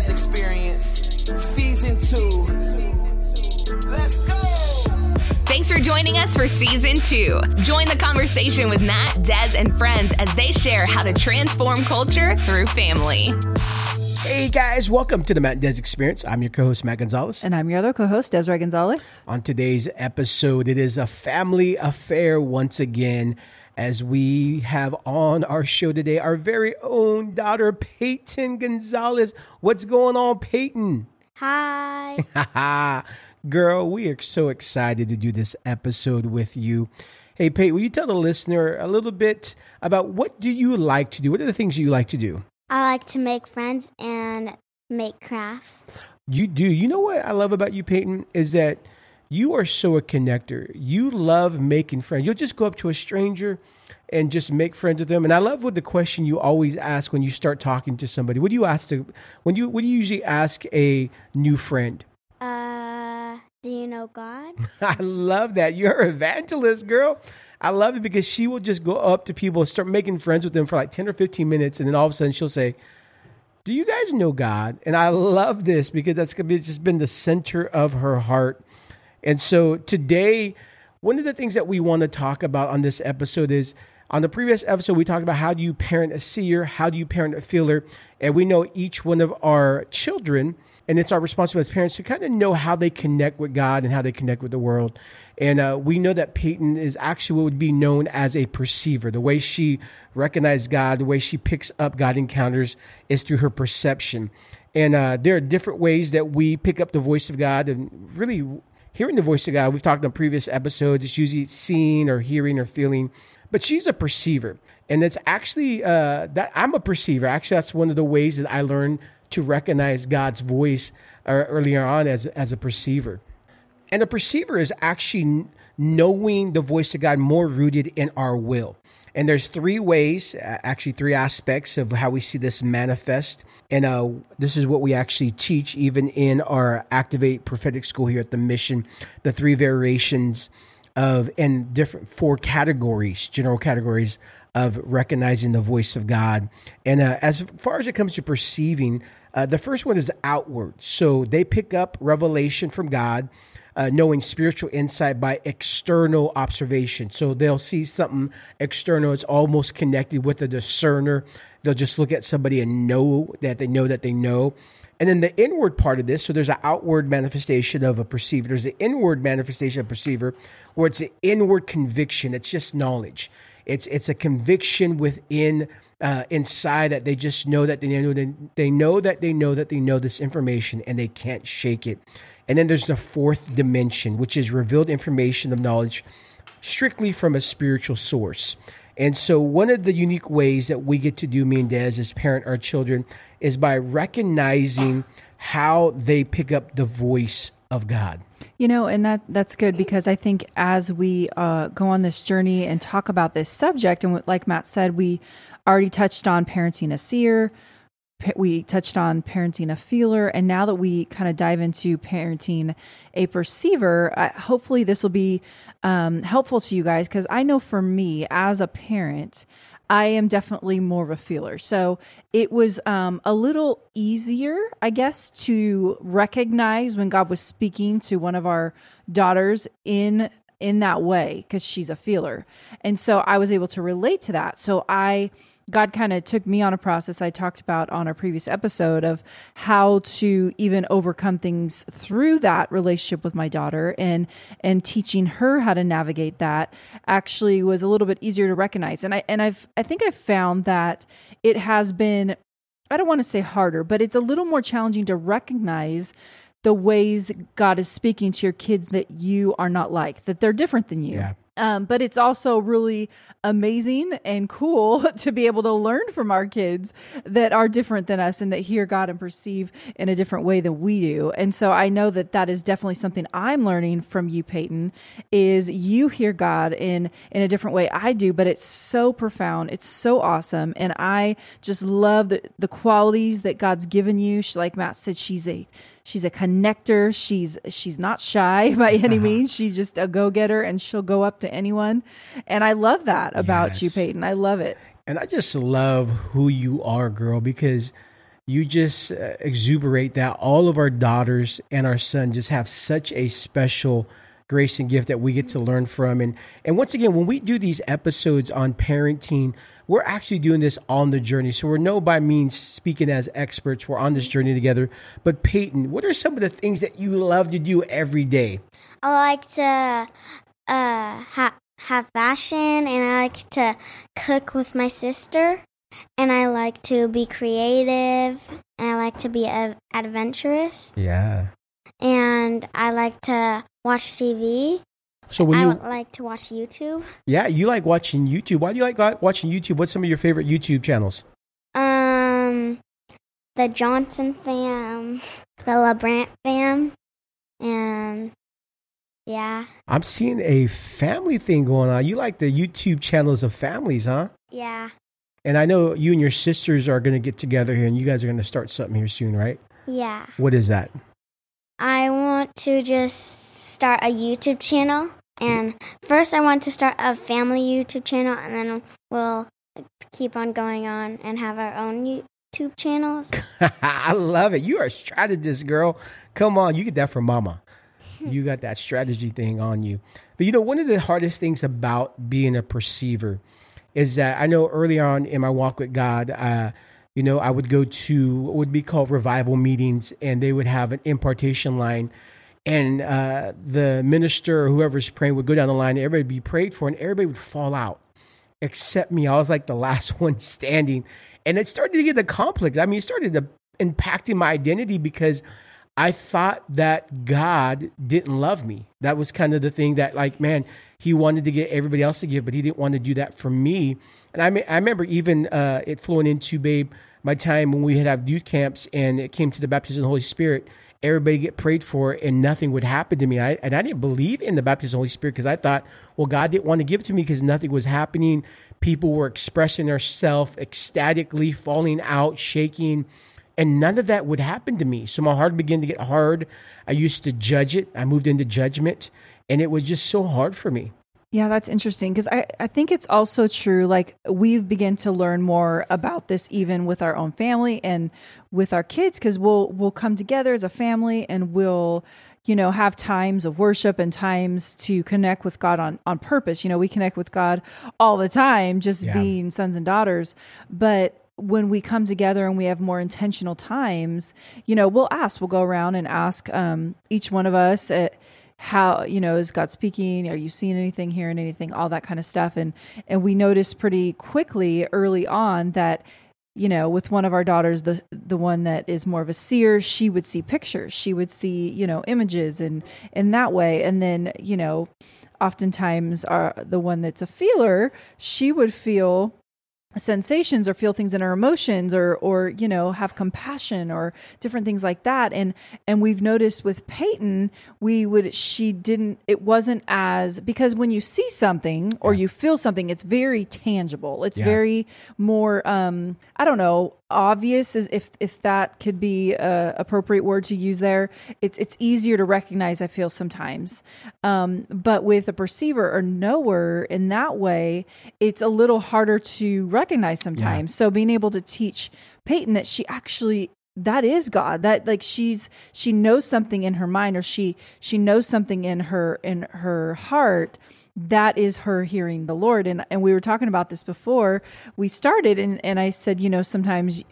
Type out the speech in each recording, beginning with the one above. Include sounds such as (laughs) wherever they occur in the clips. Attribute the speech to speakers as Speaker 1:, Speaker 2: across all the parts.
Speaker 1: Des Experience, Season 2. Let's go!
Speaker 2: Thanks for joining us for season two. Join the conversation with Matt, Des, and friends as they share how to transform culture through family.
Speaker 3: Hey guys, welcome to the Matt and Des Experience. I'm your co-host Matt Gonzales.
Speaker 4: And I'm your other co-host, Desiree Gonzales.
Speaker 3: On today's episode, it is a family affair once again as we have on our show today our very own daughter, Payton Gonzales. What's going on, Payton?
Speaker 5: Hi. (laughs)
Speaker 3: Girl, we are so excited to do this episode with you. Hey, Payton, will you tell the listener a little bit about what do you like to do? What are the things you like to do?
Speaker 5: I like to make friends and make crafts.
Speaker 3: You do. You know what I love about you, Payton, is that you are so a connector. You love making friends. You'll just go up to a stranger and just make friends with them. And I love what the question you always ask when you start talking to somebody. What do you ask to when you what do you usually ask a new friend?
Speaker 5: Uh, do you know God? (laughs)
Speaker 3: I love that. You're an evangelist, girl. I love it because she will just go up to people and start making friends with them for like 10 or 15 minutes. And then all of a sudden she'll say, Do you guys know God? And I love this because that's just been the center of her heart. And so today, one of the things that we want to talk about on this episode is on the previous episode, we talked about how do you parent a seer, how do you parent a feeler. And we know each one of our children, and it's our responsibility as parents to kind of know how they connect with God and how they connect with the world. And uh, we know that Payton is actually what would be known as a perceiver. The way she recognizes God, the way she picks up God encounters is through her perception. And uh, there are different ways that we pick up the voice of God and really hearing the voice of God. We've talked on previous episodes, it's usually seeing or hearing or feeling, but she's a perceiver. And it's actually uh, that I'm a perceiver. Actually, that's one of the ways that I learned to recognize God's voice uh, earlier on as, as a perceiver. And a perceiver is actually knowing the voice of God more rooted in our will. And there's three ways, actually three aspects of how we see this manifest. And uh, this is what we actually teach even in our Activate Prophetic School here at the Mission. The three variations of and different four categories, general categories of recognizing the voice of God. And uh, as far as it comes to perceiving, uh, the first one is outward. So they pick up revelation from God uh, knowing spiritual insight by external observation. So they'll see something external, it's almost connected with a discerner. They'll just look at somebody and know that they know that they know. And then the inward part of this, so there's an outward manifestation of a perceiver. There's the inward manifestation of a perceiver, where it's an inward conviction. It's just knowledge. It's it's a conviction within uh, inside that they just know that they know they know that they know that they know this information and they can't shake it. And then there's the fourth dimension, which is revealed information of knowledge strictly from a spiritual source. And so, one of the unique ways that we get to do, me and Des, as parent our children, is by recognizing how they pick up the voice of God.
Speaker 4: You know, and that that's good because I think as we uh, go on this journey and talk about this subject, and like Matt said, we already touched on parenting a seer, we touched on parenting a feeler and now that we kind of dive into parenting a perceiver hopefully this will be um, helpful to you guys because i know for me as a parent i am definitely more of a feeler. So it was um, a little easier i guess to recognize when god was speaking to one of our daughters in in that way because she's a feeler. And so i was able to relate to that. So i God kind of took me on a process I talked about on our previous episode of how to even overcome things through that relationship with my daughter and and teaching her how to navigate that actually was a little bit easier to recognize. And I and I've I think I've found that it has been I don't want to say harder, but it's a little more challenging to recognize the ways God is speaking to your kids that you are not like, that they're different than you.
Speaker 3: Yeah.
Speaker 4: Um, but it's also really amazing and cool (laughs) to be able to learn from our kids that are different than us and that hear God and perceive in a different way than we do. And so I know that that is definitely something I'm learning from you, Payton, is you hear God in in a different way I do, but it's so profound. It's so awesome. And I just love the, the qualities that God's given you. She, like Matt said, she's a she's a connector. She's she's not shy (laughs) by any uh-huh. means. She's just a go getter, and she'll go up to anyone. And I love that about yes. you, Payton. I love it.
Speaker 3: And I just love who you are, girl, because you just uh, exuberate that all of our daughters and our son just have such a special grace and gift that we get to learn from. And and once again, when we do these episodes on parenting, we're actually doing this on the journey. So we're no by means speaking as experts. We're on this journey together. But Payton, what are some of the things that you love to do every day?
Speaker 5: I like to uh, ha- have fashion, and I like to cook with my sister, and I like to be creative, and I like to be a- adventurous,
Speaker 3: Yeah.
Speaker 5: And I like to watch TV.
Speaker 3: So when
Speaker 5: I
Speaker 3: you
Speaker 5: like to watch YouTube.
Speaker 3: yeah, you like watching YouTube. Why do you like like watching YouTube? What's some of your favorite YouTube channels?
Speaker 5: Um, the Johnson fam, the LaBrant fam, and yeah,
Speaker 3: I'm seeing a family thing going on. You like the YouTube channels of families, huh?
Speaker 5: yeah,
Speaker 3: And I know you and your sisters are going to get together here and you guys are going to start something here soon, right?
Speaker 5: yeah.
Speaker 3: What is that?
Speaker 5: I want to just start a YouTube channel. And first, I want to start a family YouTube channel, and then we'll keep on going on and have our own YouTube channels. (laughs)
Speaker 3: I love it. You are a strategist, girl. Come on, you get that from mama. (laughs) You got that strategy thing on you. But you know, one of the hardest things about being a perceiver is that I know early on in my walk with God, uh, you know, I would go to what would be called revival meetings, and they would have an impartation line. And uh, the minister or whoever's praying would go down the line, and everybody would be prayed for, and everybody would fall out except me. I was like the last (laughs) one standing. And it started to get a conflict. I mean, it started to impacting my identity because I thought that God didn't love me. That was kind of the thing that, like, man, he wanted to get everybody else to give, but he didn't want to do that for me. And I, me- I remember even uh, it flowing into, babe, my time when we had have youth camps and it came to the baptism of the Holy Spirit. Everybody get prayed for and nothing would happen to me. I, and I didn't believe in the baptism of the Holy Spirit because I thought, well, God didn't want to give it to me because nothing was happening. People were expressing themselves ecstatically, falling out, shaking and none of that would happen to me. So my heart began to get hard. I used to judge it. I moved into judgment, and it was just so hard for me.
Speaker 4: Yeah, that's interesting because I, I think it's also true. Like, we've begun to learn more about this even with our own family and with our kids because we'll, we'll come together as a family and we'll, you know, have times of worship and times to connect with God on, on purpose. You know, we connect with God all the time, just
Speaker 3: Yeah.
Speaker 4: being sons and daughters. But when we come together and we have more intentional times, you know, we'll ask, we'll go around and ask um, each one of us uh, how, you know, is God speaking? Are you seeing anything, hearing anything, all that kind of stuff. And, and we noticed pretty quickly early on that, you know, with one of our daughters, the, the one that is more of a seer, she would see pictures, she would see, you know, images and in that way. And then, you know, oftentimes our, the one that's a feeler, she would feel sensations or feel things in our emotions or or you know have compassion or different things like that. And and we've noticed with Payton we would she didn't it wasn't as because when you see something or you feel something it's very tangible. It's
Speaker 3: Yeah.
Speaker 4: very more um I don't know obvious as if if that could be a appropriate word to use there. It's it's easier to recognize i feel sometimes. Um but with a perceiver or knower in that way it's a little harder to recognize sometimes so being able to teach payton that she actually that is god that like she's she knows something in her mind or she she knows something in her in her heart that is her hearing the Lord. And and we were talking about this before we started and, and I said, you know, sometimes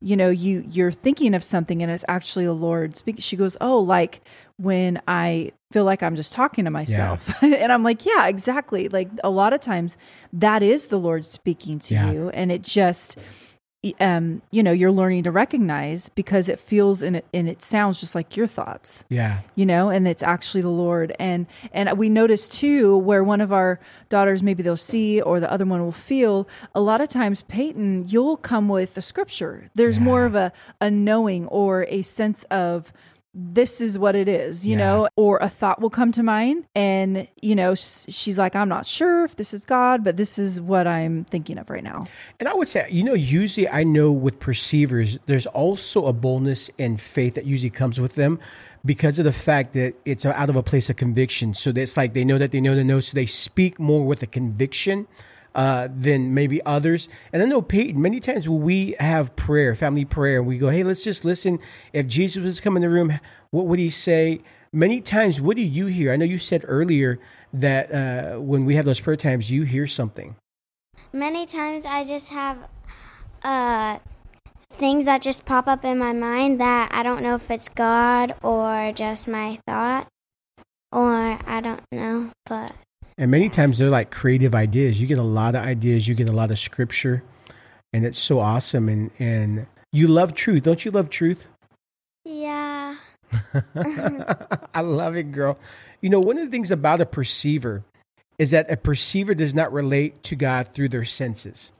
Speaker 4: you know, you you're thinking of something and it's actually the Lord speaking. She goes, Oh, like when I feel like I'm just talking to myself. (laughs) and I'm like, Yeah, exactly. Like a lot of times that is the Lord speaking to
Speaker 3: Yeah.
Speaker 4: you. And it just um, you know, you're learning to recognize because it feels and it and it sounds just like your thoughts
Speaker 3: Yeah.
Speaker 4: you know and it's actually the lord and and we notice too where one of our daughters maybe they'll see or the other one will feel a lot of times payton you'll come with a scripture there's more of a a knowing or a sense of this is what it is, you
Speaker 3: Yeah.
Speaker 4: know, or a thought will come to mind. And, you know, she's like, I'm not sure if this is God, but this is what I'm thinking of right now.
Speaker 3: And I would say, you know, usually I know with perceivers, there's also a boldness and faith that usually comes with them because of the fact that it's out of a place of conviction. So it's like they know that they know the know, so they speak more with a conviction uh, than maybe others. And I know Payton, many times when we have prayer, family prayer, we go, hey, let's just listen. If Jesus was coming in the room, what would he say? Many times, what do you hear? I know you said earlier that uh, when we have those prayer times, you hear something.
Speaker 5: Many times I just have uh, things that just pop up in my mind that I don't know if it's God or just my thought, or I don't know, but
Speaker 3: And many times they're like creative ideas. You get a lot of ideas, you get a lot of scripture, and it's so awesome. And, and you love truth. Don't you love truth?
Speaker 5: yeah. (laughs)
Speaker 3: I love it, girl. You know, one of the things about a perceiver is that a perceiver does not relate to God through their senses,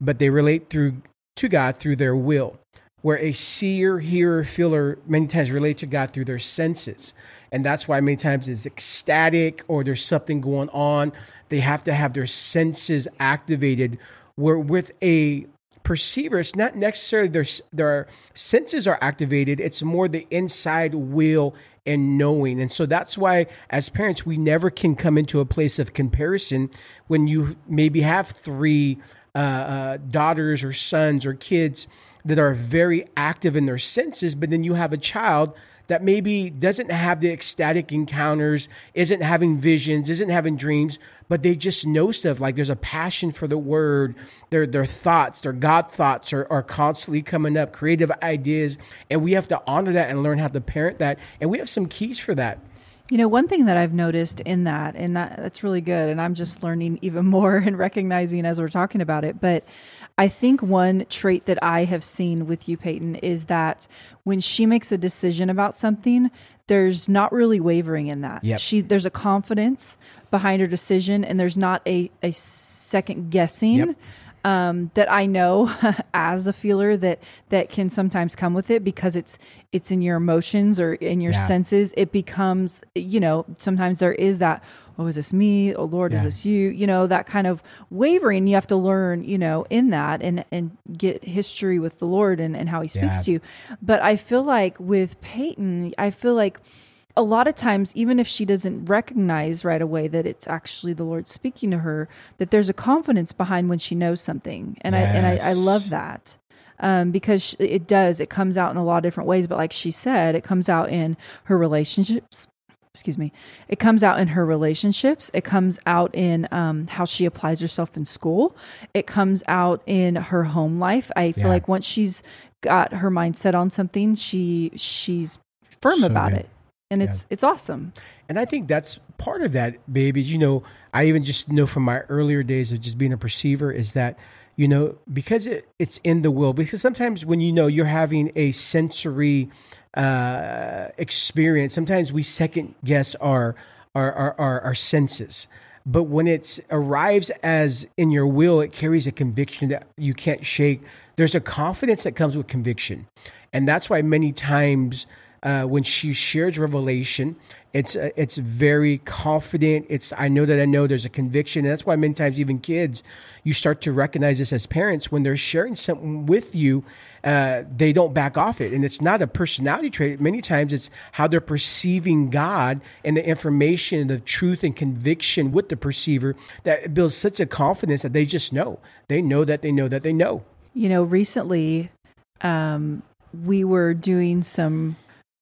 Speaker 3: but they relate through to God through their will. Where a seer, hearer, feeler many times relate to God through their senses. And that's why many times it's ecstatic or there's something going on. They have to have their senses activated. Where with a perceiver, it's not necessarily their their senses are activated. It's more the inside will and knowing. And so that's why, as parents, we never can come into a place of comparison when you maybe have three uh, uh, daughters or sons or kids that are very active in their senses, but then you have a child that maybe doesn't have the ecstatic encounters, isn't having visions, isn't having dreams, but they just know stuff. Like there's a passion for the word. Their their thoughts, their God thoughts are, are constantly coming up, creative ideas. And we have to honor that and learn how to parent that. And we have some keys for that.
Speaker 4: You know, one thing that I've noticed in that, and that, that's really good, and I'm just learning even (laughs) more and recognizing as we're talking about it. But I think one trait that I have seen with you, Payton, is that when she makes a decision about something, there's not really wavering in that.
Speaker 3: Yep.
Speaker 4: She there's a confidence behind her decision, and there's not a a second guessing.
Speaker 3: Yep.
Speaker 4: Um, that I know (laughs) as a feeler that that can sometimes come with it because it's it's in your emotions or in your
Speaker 3: Yeah.
Speaker 4: senses. It becomes you know sometimes there is that oh is this me oh Lord is this you you know that kind of wavering. You have to learn you know in that and and get history with the Lord and and how He speaks
Speaker 3: Yeah.
Speaker 4: to you. But I feel like with Payton, I feel like a lot of times, even if she doesn't recognize right away that it's actually the Lord speaking to her, that there's a confidence behind when she knows something, and I and I, I love that um, because it does. It comes out in a lot of different ways, but like she said, it comes out in her relationships. Excuse me. It comes out in her relationships. It comes out in um, how she applies herself in school. It comes out in her home life. I feel
Speaker 3: Yeah.
Speaker 4: like once she's got her mind set on something, she she's firm
Speaker 3: So
Speaker 4: about
Speaker 3: good.
Speaker 4: it and
Speaker 3: Yeah.
Speaker 4: it's it's awesome.
Speaker 3: And I think that's part of that, baby. You know, I even just know from my earlier days of just being a perceiver is that, you know, because it, it's in the will, because sometimes when you know you're having a sensory uh, experience, sometimes we second guess our, our, our, our, our senses. But when it arrives as in your will, it carries a conviction that you can't shake. There's a confidence that comes with conviction. And that's why many times uh, when she shares revelation, it's uh, it's very confident. It's I know that I know there's a conviction. And that's why many times even kids, you start to recognize this as parents when they're sharing something with you, uh, they don't back off it, and it's not a personality trait. Many times it's how they're perceiving God and the information, the truth and conviction with the perceiver that builds such a confidence that they just know. They know that they know that they know.
Speaker 4: You know, recently um, we were doing some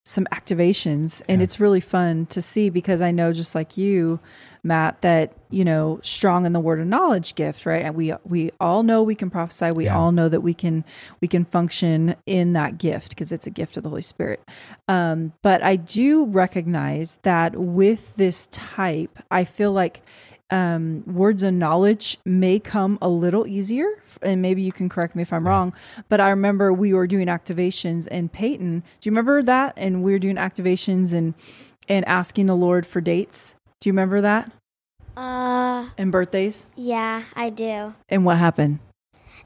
Speaker 4: some activations, and it's really fun to see because I know, just like you, Matt, that you know, strong in the word of knowledge gift, right? And we we all know we can prophesy. We
Speaker 3: Yeah.
Speaker 4: all know that we can we can function in that gift because it's a gift of the Holy Spirit. Um, but I do recognize that with this type, I feel like um, words of knowledge may come a little easier. And maybe you can correct me if I'm wrong. But I remember we were doing activations and Payton, do you remember that? And we were doing activations and and asking the Lord for dates. Do you remember that?
Speaker 5: Uh,
Speaker 4: And birthdays?
Speaker 5: yeah, I do.
Speaker 4: And what happened?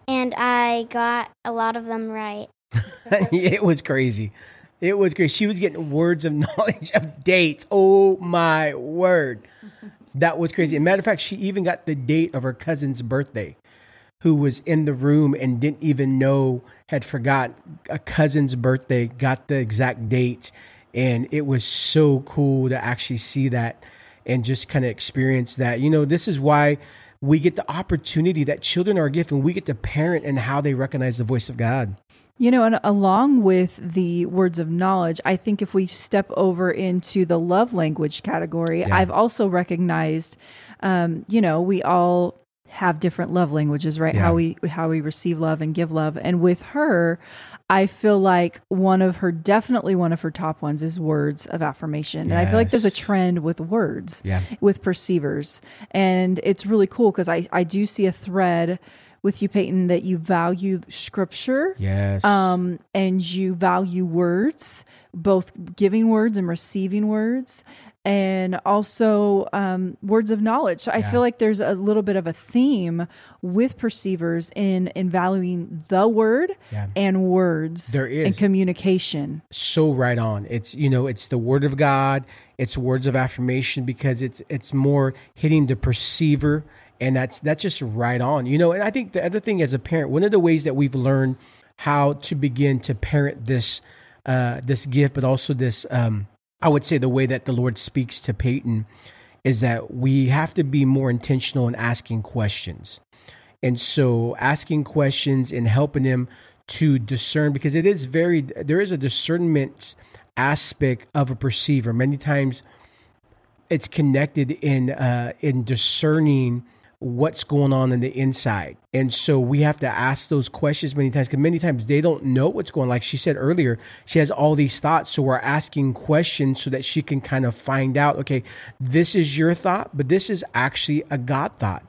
Speaker 5: And I got a lot of them right. (laughs)
Speaker 3: it was crazy. It was crazy. She was getting words of (laughs) knowledge of dates. Oh my word. That was crazy. As a matter of fact, she even got the date of her cousin's birthday, who was in the room and didn't even know, had forgot a cousin's birthday, got the exact date. And it was so cool to actually see that and just kind of experience that. You know, this is why we get the opportunity that children are given. we get to parent and how they recognize the voice of God.
Speaker 4: You know, and along with the words of knowledge, I think if we step over into the love language category,
Speaker 3: Yeah.
Speaker 4: I've also recognized, um, you know, we all have different love languages, right?
Speaker 3: Yeah.
Speaker 4: How we how we receive love and give love. And with her, I feel like one of her definitely one of her top ones is words of affirmation. And I feel like there's a trend with words
Speaker 3: Yeah.
Speaker 4: with perceivers. And it's really cool because I, I do see a thread with you, Payton, that you value scripture
Speaker 3: Yes.
Speaker 4: um, and you value words, both giving words and receiving words, and also um, words of knowledge. I
Speaker 3: Yeah.
Speaker 4: feel like there's a little bit of a theme with perceivers in in valuing the word
Speaker 3: Yeah.
Speaker 4: and words
Speaker 3: There is.
Speaker 4: and communication.
Speaker 3: so right on. It's you know, it's the word of God, it's words of affirmation because it's it's more hitting the perceiver and that's that's just right on. You know, and I think the other thing as a parent, one of the ways that we've learned how to begin to parent this uh this gift, but also this um I would say the way that the Lord speaks to Payton is that we have to be more intentional in asking questions. And so asking questions and helping them to discern because it is very there is a discernment aspect of a perceiver. Many times it's connected in uh in discerning what's going on in the inside. And so we have to ask those questions many times because many times they don't know what's going on. Like she said earlier, she has all these thoughts. So we're asking questions so that she can kind of find out, okay, this is your thought, but this is actually a God thought.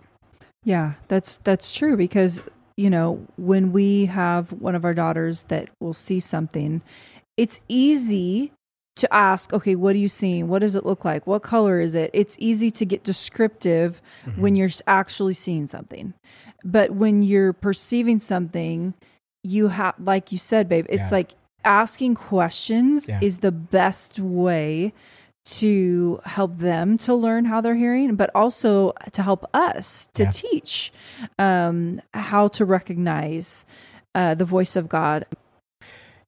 Speaker 4: Yeah, that's that's true because you know when we have one of our daughters that will see something, it's easy to ask, okay, what are you seeing? What does it look like? What color is it? It's easy to get descriptive when you're actually seeing something, but when you're perceiving something, you have, like you said, babe, it's
Speaker 3: Yeah.
Speaker 4: like asking questions
Speaker 3: Yeah.
Speaker 4: is the best way to help them to learn how they're hearing, but also to help us to
Speaker 3: Yeah.
Speaker 4: teach um, how to recognize uh, the voice of God.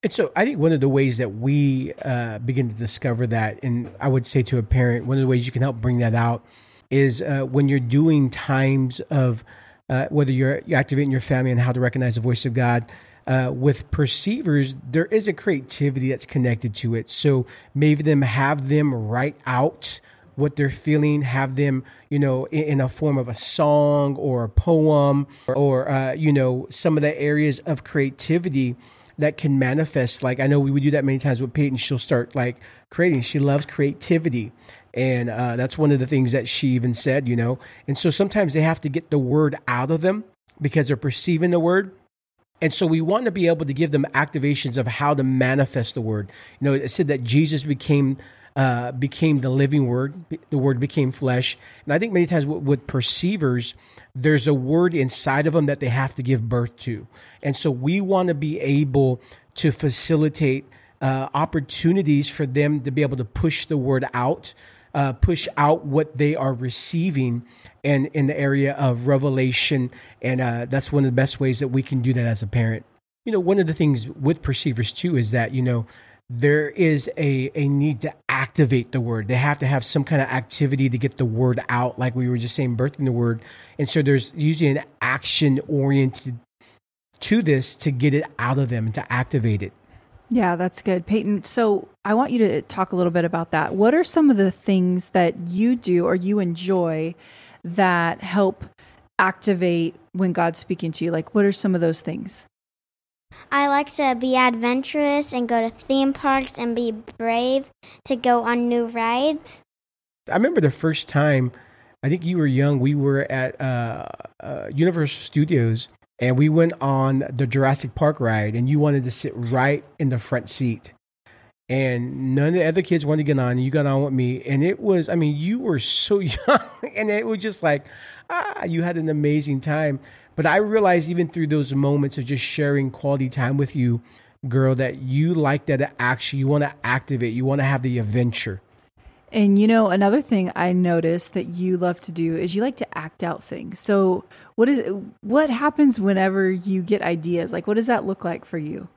Speaker 3: And so I think one of the ways that we uh, begin to discover that, and I would say to a parent, one of the ways you can help bring that out is uh, when you're doing times of uh, whether you're, you're activating your family and how to recognize the voice of God. Uh, with perceivers, there is a creativity that's connected to it. So maybe them have them write out what they're feeling, have them, you know, in, in a form of a song or a poem or, or uh, you know, some of the areas of creativity that can manifest. Like I know we would do that many times with Payton. She'll start like creating. She loves creativity. And uh, that's one of the things that she even said, you know. And so sometimes they have to get the word out of them because they're perceiving the word. And so we want to be able to give them activations of how to manifest the word. You know, it said that Jesus became uh, became the living word. The word became flesh. And I think many times with, with perceivers, there's a word inside of them that they have to give birth to. And so we want to be able to facilitate uh, opportunities for them to be able to push the word out, uh, push out what they are receiving, and in the area of revelation. And uh, that's one of the best ways that we can do that as a parent. You know, one of the things with perceivers too is that you know there is a, a need to activate the word. They have to have some kind of activity to get the word out, like we were just saying, birthing the word. And so there's usually an action oriented to this to get it out of them and to activate it.
Speaker 4: Yeah, that's good. Payton, so I want you to talk a little bit about that. What are some of the things that you do or you enjoy that help activate when God's speaking to you? Like, what are some of those things?
Speaker 5: I like to be adventurous and go to theme parks and be brave to go on new rides.
Speaker 3: I remember the first time, I think you were young, we were at uh, uh, Universal Studios and we went on the Jurassic Park ride, and you wanted to sit right in the front seat. And none of the other kids wanted to get on, and you got on with me. And it was, I mean, you were so (laughs) young, and it was just like, ah, you had an amazing time. But I realized even through those moments of just sharing quality time with you, girl, that you like that action. You want to activate, you want to have the adventure.
Speaker 4: And you know, another thing I noticed that you love to do is you like to act out things. So, what is what happens whenever you get ideas? Like what does that look like for you?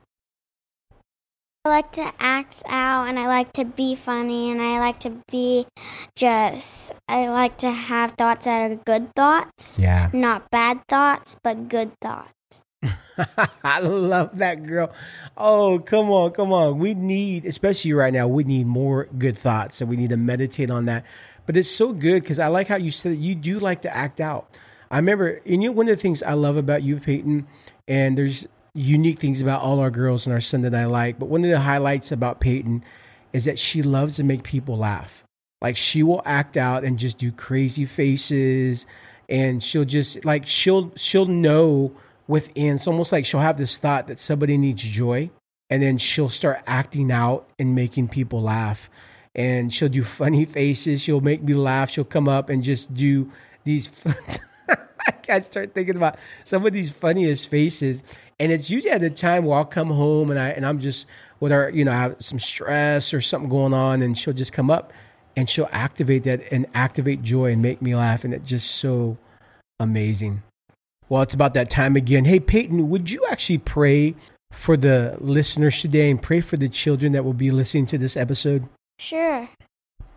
Speaker 5: I like to act out and I like to be funny and I like to be just, I like to have thoughts that are good thoughts,
Speaker 3: Yeah.
Speaker 5: not bad thoughts, but good thoughts. (laughs)
Speaker 3: I love that girl. Oh, come on, come on. We need, especially right now, we need more good thoughts and we need to meditate on that. But it's so good because I like how you said it. You do like to act out. I remember, and you know, one of the things I love about you, Payton, and there's unique things about all our girls and our son that I like, but one of the highlights about Payton is that she loves to make people laugh. Like she will act out and just do crazy faces and she'll just like she'll she'll know within it's almost like she'll have this thought that somebody needs joy and then she'll start acting out and making people laugh and she'll do funny (laughs) faces she'll make me laugh she'll come up and just do these (laughs) (laughs) I start thinking about some of these funniest faces, and it's usually at the time where I'll come home and I and I'm just with her, you know, I have some stress or something going on, and she'll just come up and she'll activate that and activate joy and make me laugh, and it's just so amazing. Well, it's about that time again. Hey, Payton, would you actually pray for the listeners today and pray for the children that will be listening to this episode?
Speaker 5: Sure.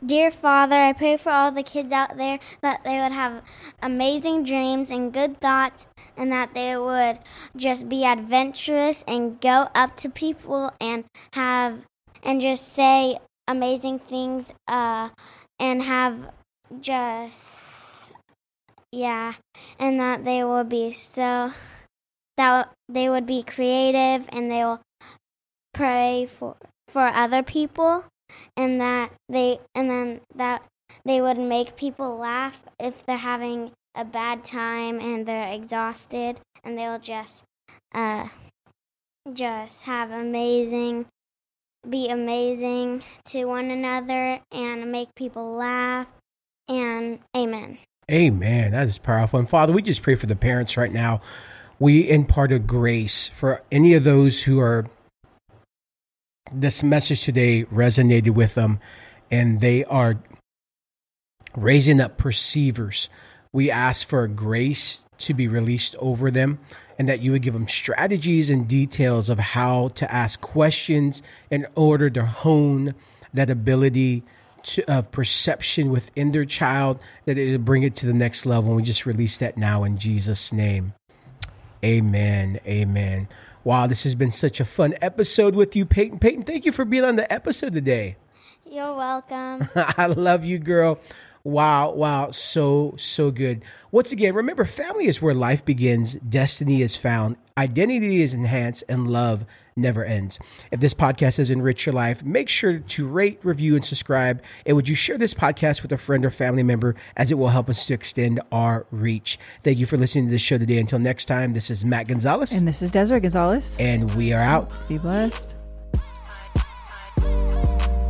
Speaker 5: Dear Father, I pray for all the kids out there that they would have amazing dreams and good thoughts, and that they would just be adventurous and go up to people and have and just say amazing things, uh, and have just yeah, and that they will be so that they would be creative and they will pray for for other people and that they and then that they would make people laugh if they're having a bad time and they're exhausted and they'll just uh just have amazing be amazing to one another and make people laugh and amen
Speaker 3: Amen. That is powerful. And Father, we just pray for the parents right now. We impart a grace for any of those who are this message today resonated with them and they are raising up perceivers. We ask for grace to be released over them and that you would give them strategies and details of how to ask questions in order to hone that ability to, of perception within their child, that it bring it to the next level. And we just release that now in Jesus' name. Amen. Amen. Wow, this has been such a fun episode with you, Payton. Payton, thank you for being on the episode today.
Speaker 5: you're welcome (laughs)
Speaker 3: I love you, girl. Wow, wow, so, so good. Once again, remember, family is where life begins, destiny is found, identity is enhanced, and love never ends. If this podcast has enriched your life, make sure to rate, review, and subscribe. And would you share this podcast with a friend or family member as it will help us to extend our reach? Thank you for listening to this show today. Until next time, this is Matt Gonzales,
Speaker 4: And this is Desiree Gonzales.
Speaker 3: and we are out.
Speaker 4: Be blessed.